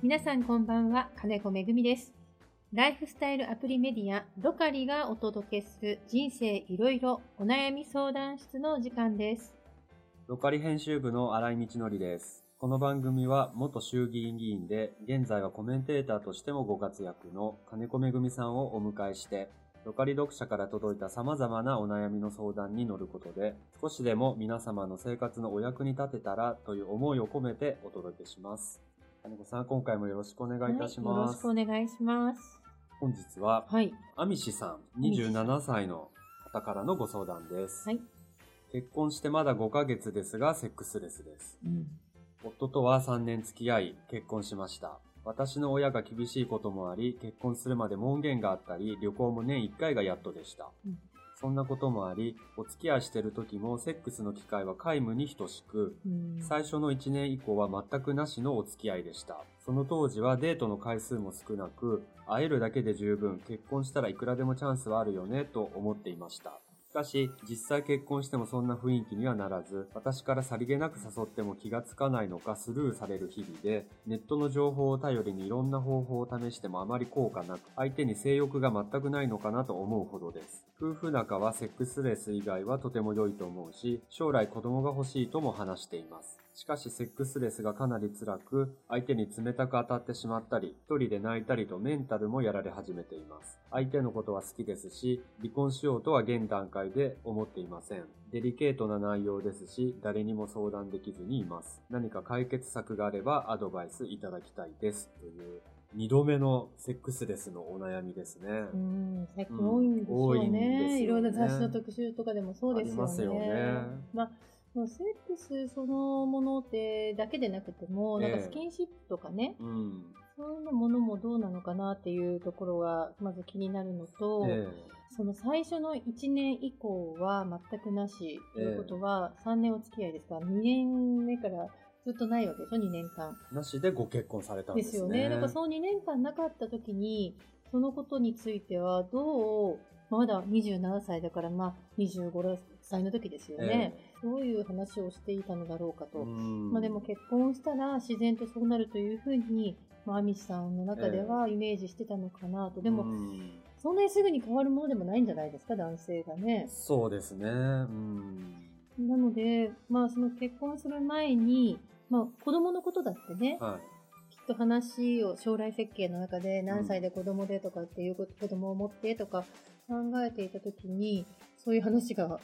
皆さんこんばんは、金子めぐみです。ライフスタイルアプリメディア、ロカリがお届けする人生いろいろお悩み相談室の時間です。ロカリ編集部の新井道則です。この番組は元衆議院議員で、現在はコメンテーターとしてもご活躍の金子めぐみさんをお迎えして、ロカリ読者から届いた様々なお悩みの相談に乗ることで、少しでも皆様の生活のお役に立てたらという思いを込めてお届けします。金子さん、今回もよろしくお願いいたしはい、よろます。しくお願いします。本日は、はい。アミシさん、ミシさん27歳の方からのご相談です。はい。結婚してまだ5ヶ月ですが、セックスレスです。うん。夫とは3年付き合い、結婚しました。私の親が厳しいこともあり、結婚するまで門限があったり、旅行も年1回がやっとでした。うんそんなこともあり、お付き合いしてる時もセックスの機会は皆無に等しく、うん最初の1年以降は全くなしのお付き合いでした。その当時はデートの回数も少なく、会えるだけで十分、結婚したらいくらでもチャンスはあるよね、と思っていました。かし、実際結婚してもそんな雰囲気にはならず、私からさりげなく誘っても気がつかないのかスルーされる日々で、ネットの情報を頼りにいろんな方法を試してもあまり効果なく、相手に性欲が全くないのかなと思うほどです。夫婦仲はセックスレス以外はとても良いと思うし、将来子供が欲しいとも話しています。しかしセックスレスがかなり辛く、相手に冷たく当たってしまったり、一人で泣いたりとメンタルもやられ始めています。相手のことは好きですし、離婚しようとは現段階で思っていません。デリケートな内容ですし、誰にも相談できずにいます。何か解決策があればアドバイスいただきたいです。という、二度目のセックスレスのお悩みですね。うん、最近多いんでしょうね。うん多いんですよねいろいろ雑誌の特集とかでもそうですよね。ありますよねまあ、セックスそのものってだけでなくても、なんかええスキンシップとかね、うん。そういうのものもどうなのかなっていうところがまず気になるのと、えその最初の1年以降は全くなしということは、3年お付き合いですか？ら、2年目からずっとないわけでしょ、2年間。えなしでご結婚されたんでですね。すよね。だからその2年間なかった時に、そのことについてはどう、まだ27歳だから、まあ25歳の時ですよね。どういう話をしていたのだろうかと。うんまあでも結婚したら自然とそうなるというふうに、まあ、アミシさんの中ではイメージしてたのかなと。でも、うんそんなにすぐに変わるものでもないんじゃないですか、男性がね。そうですね。うん。なので、まあその結婚する前に、まあ子供のことだってね、はい。きっと話を将来設計の中で何歳で子供でとかっていうこと子供を持ってとか考えていた時にそういう話が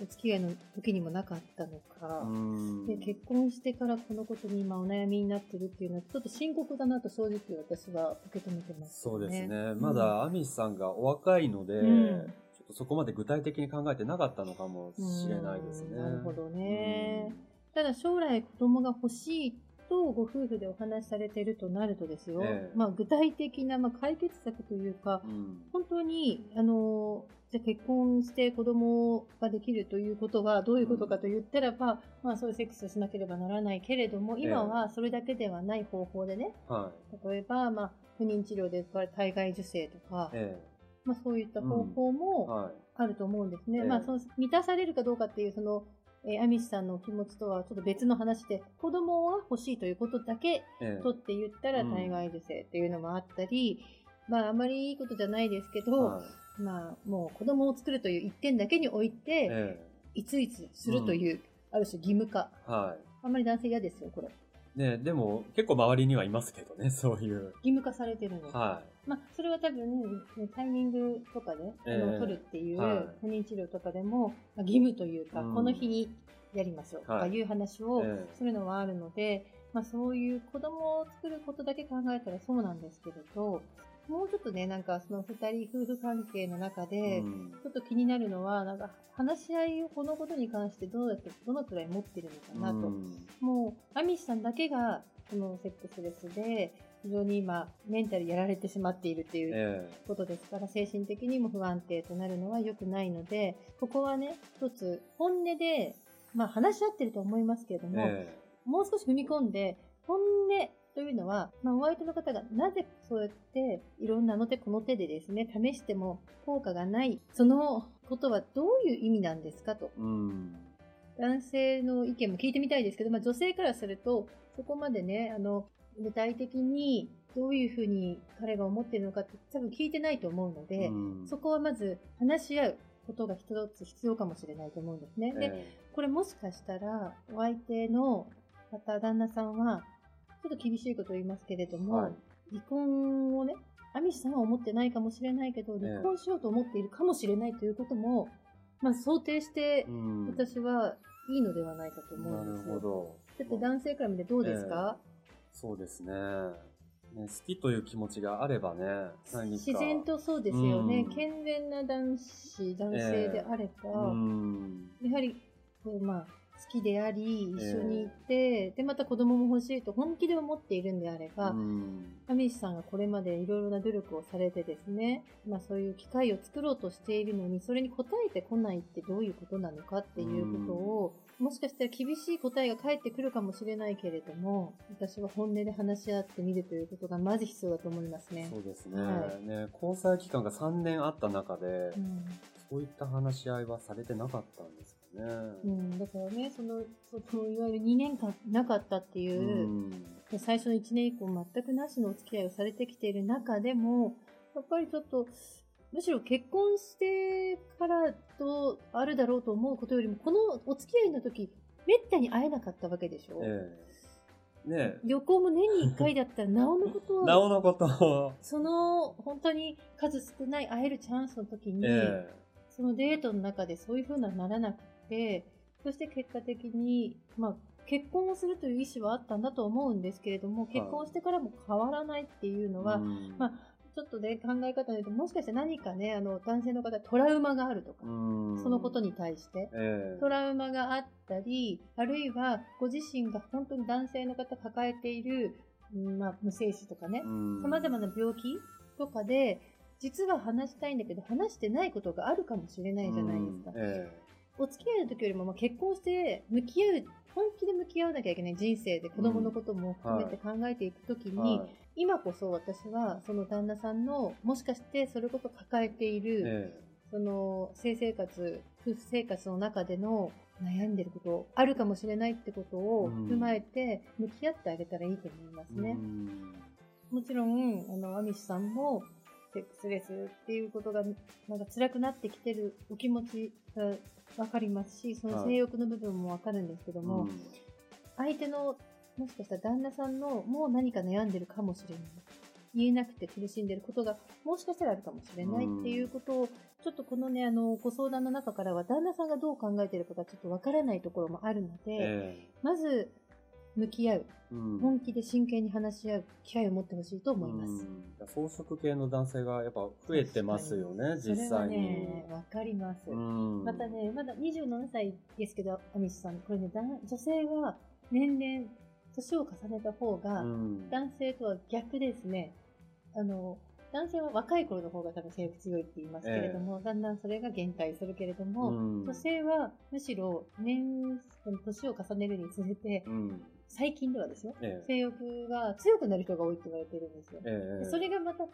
お付き合いの時にもなかったのか、うん。で結婚してからこのことに今お悩みになってるっていうのはちょっと深刻だなと正直私は受け止めてます、そうですね。んまだアミスさんがお若いので、うん。ちょっとそこまで具体的に考えてなかったのかもしれないですね。うんなるほどね。うん。ただ将来子供が欲しいとご夫婦でお話しされてるとなるとですよ、ええ。まあ具体的な、まあ、解決策というか、うん。本当に、あの、じゃあ結婚して子供ができるということはどういうことかと言ったらば、まあそういうセックスをしなければならないけれども、今はそれだけではない方法でね、は例えば、まあ不妊治療で体外受精とかい。、え。まあそういった方法えもはい。あると思うんですね。ええ。まあその満たされるかどうかっていうその、えーアミシさんのお気持ちとはちょっと別の話で、子供は欲しいということだけええ。とって言ったらうん。体外受精っていうのもあったり、まああまりいいことじゃないですけど、はいまあ、もう子供を作るという一点だけにおいて、えいついつするという、ある種義務化。えはあんまり男性嫌ですよ、これ。い。ねでも結構周りにはいますけどね、そういう。義務化されてるの。はまあ、それは多分、タイミングとかで、あええの取るっていう、はい不妊治療とかでも、まあ義務というか、うんこの日にやりましょうとかはいいう話い。をえするのはあるので、まあそういう子供を作ることだけ考えたらそうなんですけれど、もうちょっとね、なんかその二人夫婦関係の中で、えうん。ちょっと気になるのは、なんか話し合いをこのことに関してどうやって、どのくらい持ってるのかなと。うん。もう、アミシさんだけが、このセックスレスで、非常に今、メンタルやられてしまっているっていうえことですから、精神的にも不安定となるのは良くないので、ここはね、一つ、本音で、まあ話し合ってると思いますけれどえも、え。もう少し踏み込んで、本音というのは、まあ、お相手の方がなぜそうやっていろんなあの手この手でですね、試しても効果がない、そのことはどういう意味なんですかと。男性の意見も聞いてみたいですけど、まあ、女性からすると、そこまでね、あの、具体的にどういうふうに彼が思ってるのかって多分聞いてないと思うので、うんそこはまず話し合うことが一つ必要かもしれないと思うんですね。で、えこれもしかしたら、お相手の方、旦那さんは、ちょっと厳しいことを言いますけれども、はい離婚をね、アミシさんは思ってないかもしれないけど、ええ離婚しようと思っているかもしれないということも、まあ想定して私はいいのではないかと思なるうんですよ。ほど。だって男性から見てどうですか、そうですねね。好きという気持ちがあればね。自然とそうですよね。うん健全な男子、男性であれば、うん。やはり、こうまあ、好きであり、一緒にいて、で、また子供も欲しいと本気で思っているんであれば、うん。アミシさんがこれまでいろいろな努力をされてですね、まあそういう機会を作ろうとしているのに、それに応えてこないってどういうことなのかっていうことを、もしかしたら厳しい答えが返ってくるかもしれないけれども、私は本音で話し合ってみるということがまず必要だと思いますね。そうですね,、はね。交際期間が3年あった中で、うん。そういった話し合いはされてなかったんですかね。うん、だからね、その、そのいわゆる2年間なかったっていう、うん。最初の1年以降全くなしのお付き合いをされてきている中でも、やっぱりちょっと、むしろ結婚してからとあるだろうと思うことよりも、このお付き合いの時、めったに会えなかったわけでしょ、ええ。ね旅行も年に1回だったら、なおのこと なおのことを、その本当に数少ない会えるチャンスの時に、えそのデートの中でそういう風なならなくて、そして結果的に、まあ、結婚をするという意思はあったんだと思うんですけれども、結婚してからも変わらないっていうえのは、うん。まあ、ちょっとね、考え方で言うと、もしかして何かね、あの、男性の方、トラウマがあるとか、うん。そのことに対して、ええ。トラウマがあったり、あるいはご自身が本当に男性の方抱えている、うんまあ、無精子とかね、うん。様々な病気とかで、実は話したいんだけど、話してないことがあるかもしれないじゃないですか。うん。えお付き合いの時よりも、まあ、結婚して向き合う、本気で向き合わなきゃいけない人生で子供のことも含めて考えていくときえに、はい。今こそ私はその旦那さんの、もしかしてそれこそ抱えている、えその性生活、夫婦生活の中での悩んでることあるかもしれないってことをうん。踏まえて向き合ってあげたらいいと思いますえね。うん。もちろん、あの、アミシさんも、セックスレスっていうことが、なんか辛くなってきてるお気持ちがわかりますし、その性欲の部分もわかるんですけども、うん。相手の、もしかしたら旦那さんの、もう何か悩んでるかもしれない。言えなくて苦しんでることが、もしかしたらあるかもしれないっていうことを、ちょっとこのね、あの、ご相談の中からは、旦那さんがどう考えてるかがちょっとわからないところもあるので、え。まず、向き合う。えうん本気で真剣に話し合う機会を持ってほしいと思います。うん草食系の男性がやっぱ増えてますよね、実際に。ね、わかります。うんまたね、まだ27歳ですけど、アミシさん、これね、女性は年々、年を重ねた方が、うん男性とは逆ですね。あの、男性は若い頃の方が多分性欲強いって言いますけれども、だんだんそれが減退するけれども、うん女性はむしろ年、年を重ねるにつれて、うん最近ではですよ、ええ性欲が強くなる人が多いって言われてるんですよ。ええそれがまた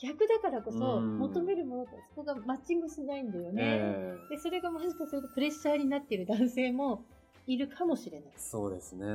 逆だからこそうん求めるものとそこがマッチングしないんだよね。ええで、それがもしかするとプレッシャーになっている男性もいるかもしれない。そうですね。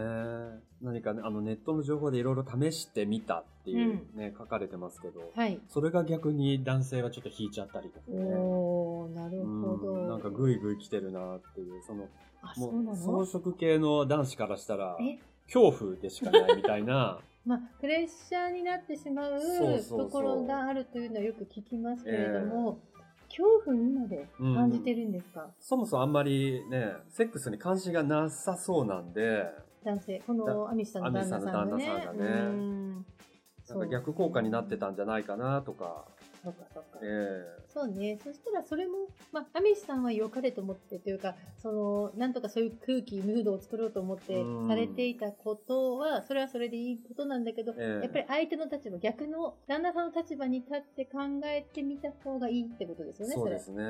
何かね、あのネットの情報でいろいろ試してみたっていうね、書かれてますけど、はい。それが逆に男性はちょっと引いちゃったりとかね。おー、なるほど。うんなんかグイグイ来てるなっていう、その、あ、そうなもうの草食系の男子からしたら、え？恐怖でしかないみたいな、まあ、プレッシャーになってしまうところがあるというのはよく聞きますけれども、恐怖にまで感じてるんですか、そもそもあんまりね、セックスに関心がなさそうなんで、男性。このアミシさんの旦那さんがね。んね。うん。なんか逆効果になってたんじゃないかなとか、そうかそうか。えそうね。そしたらそれも、まあ、アミシさんは良かれと思ってというか、その、なんとかそういう空気、ムードを作ろうと思ってうんされていたことは、それはそれでいいことなんだけど、ええやっぱり相手の立場、逆の旦那さんの立場に立って考えてみた方がいいってことですよね、そうですね。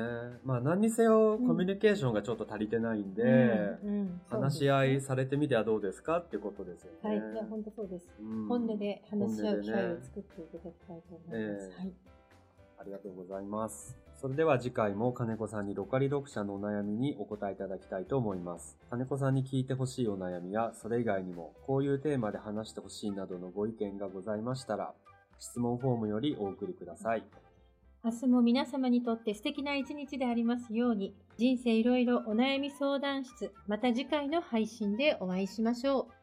まあ何にせようんコミュニケーションがちょっと足りてないんで、それ。うんうん話し合いされてみてはどうですかってことですよね。はい。いや、本当そうです。うん本音で話し合う機会を作っていただきたいと思います。ええはい。ありがとうございます。それでは次回も金子さんにロカリ読者のお悩みにお答えいただきたいと思います。金子さんに聞いてほしいお悩みや、それ以外にもこういうテーマで話してほしいなどのご意見がございましたら、質問フォームよりお送りください。明日も皆様にとって素敵な一日でありますように、人生いろいろお悩み相談室、また次回の配信でお会いしましょう。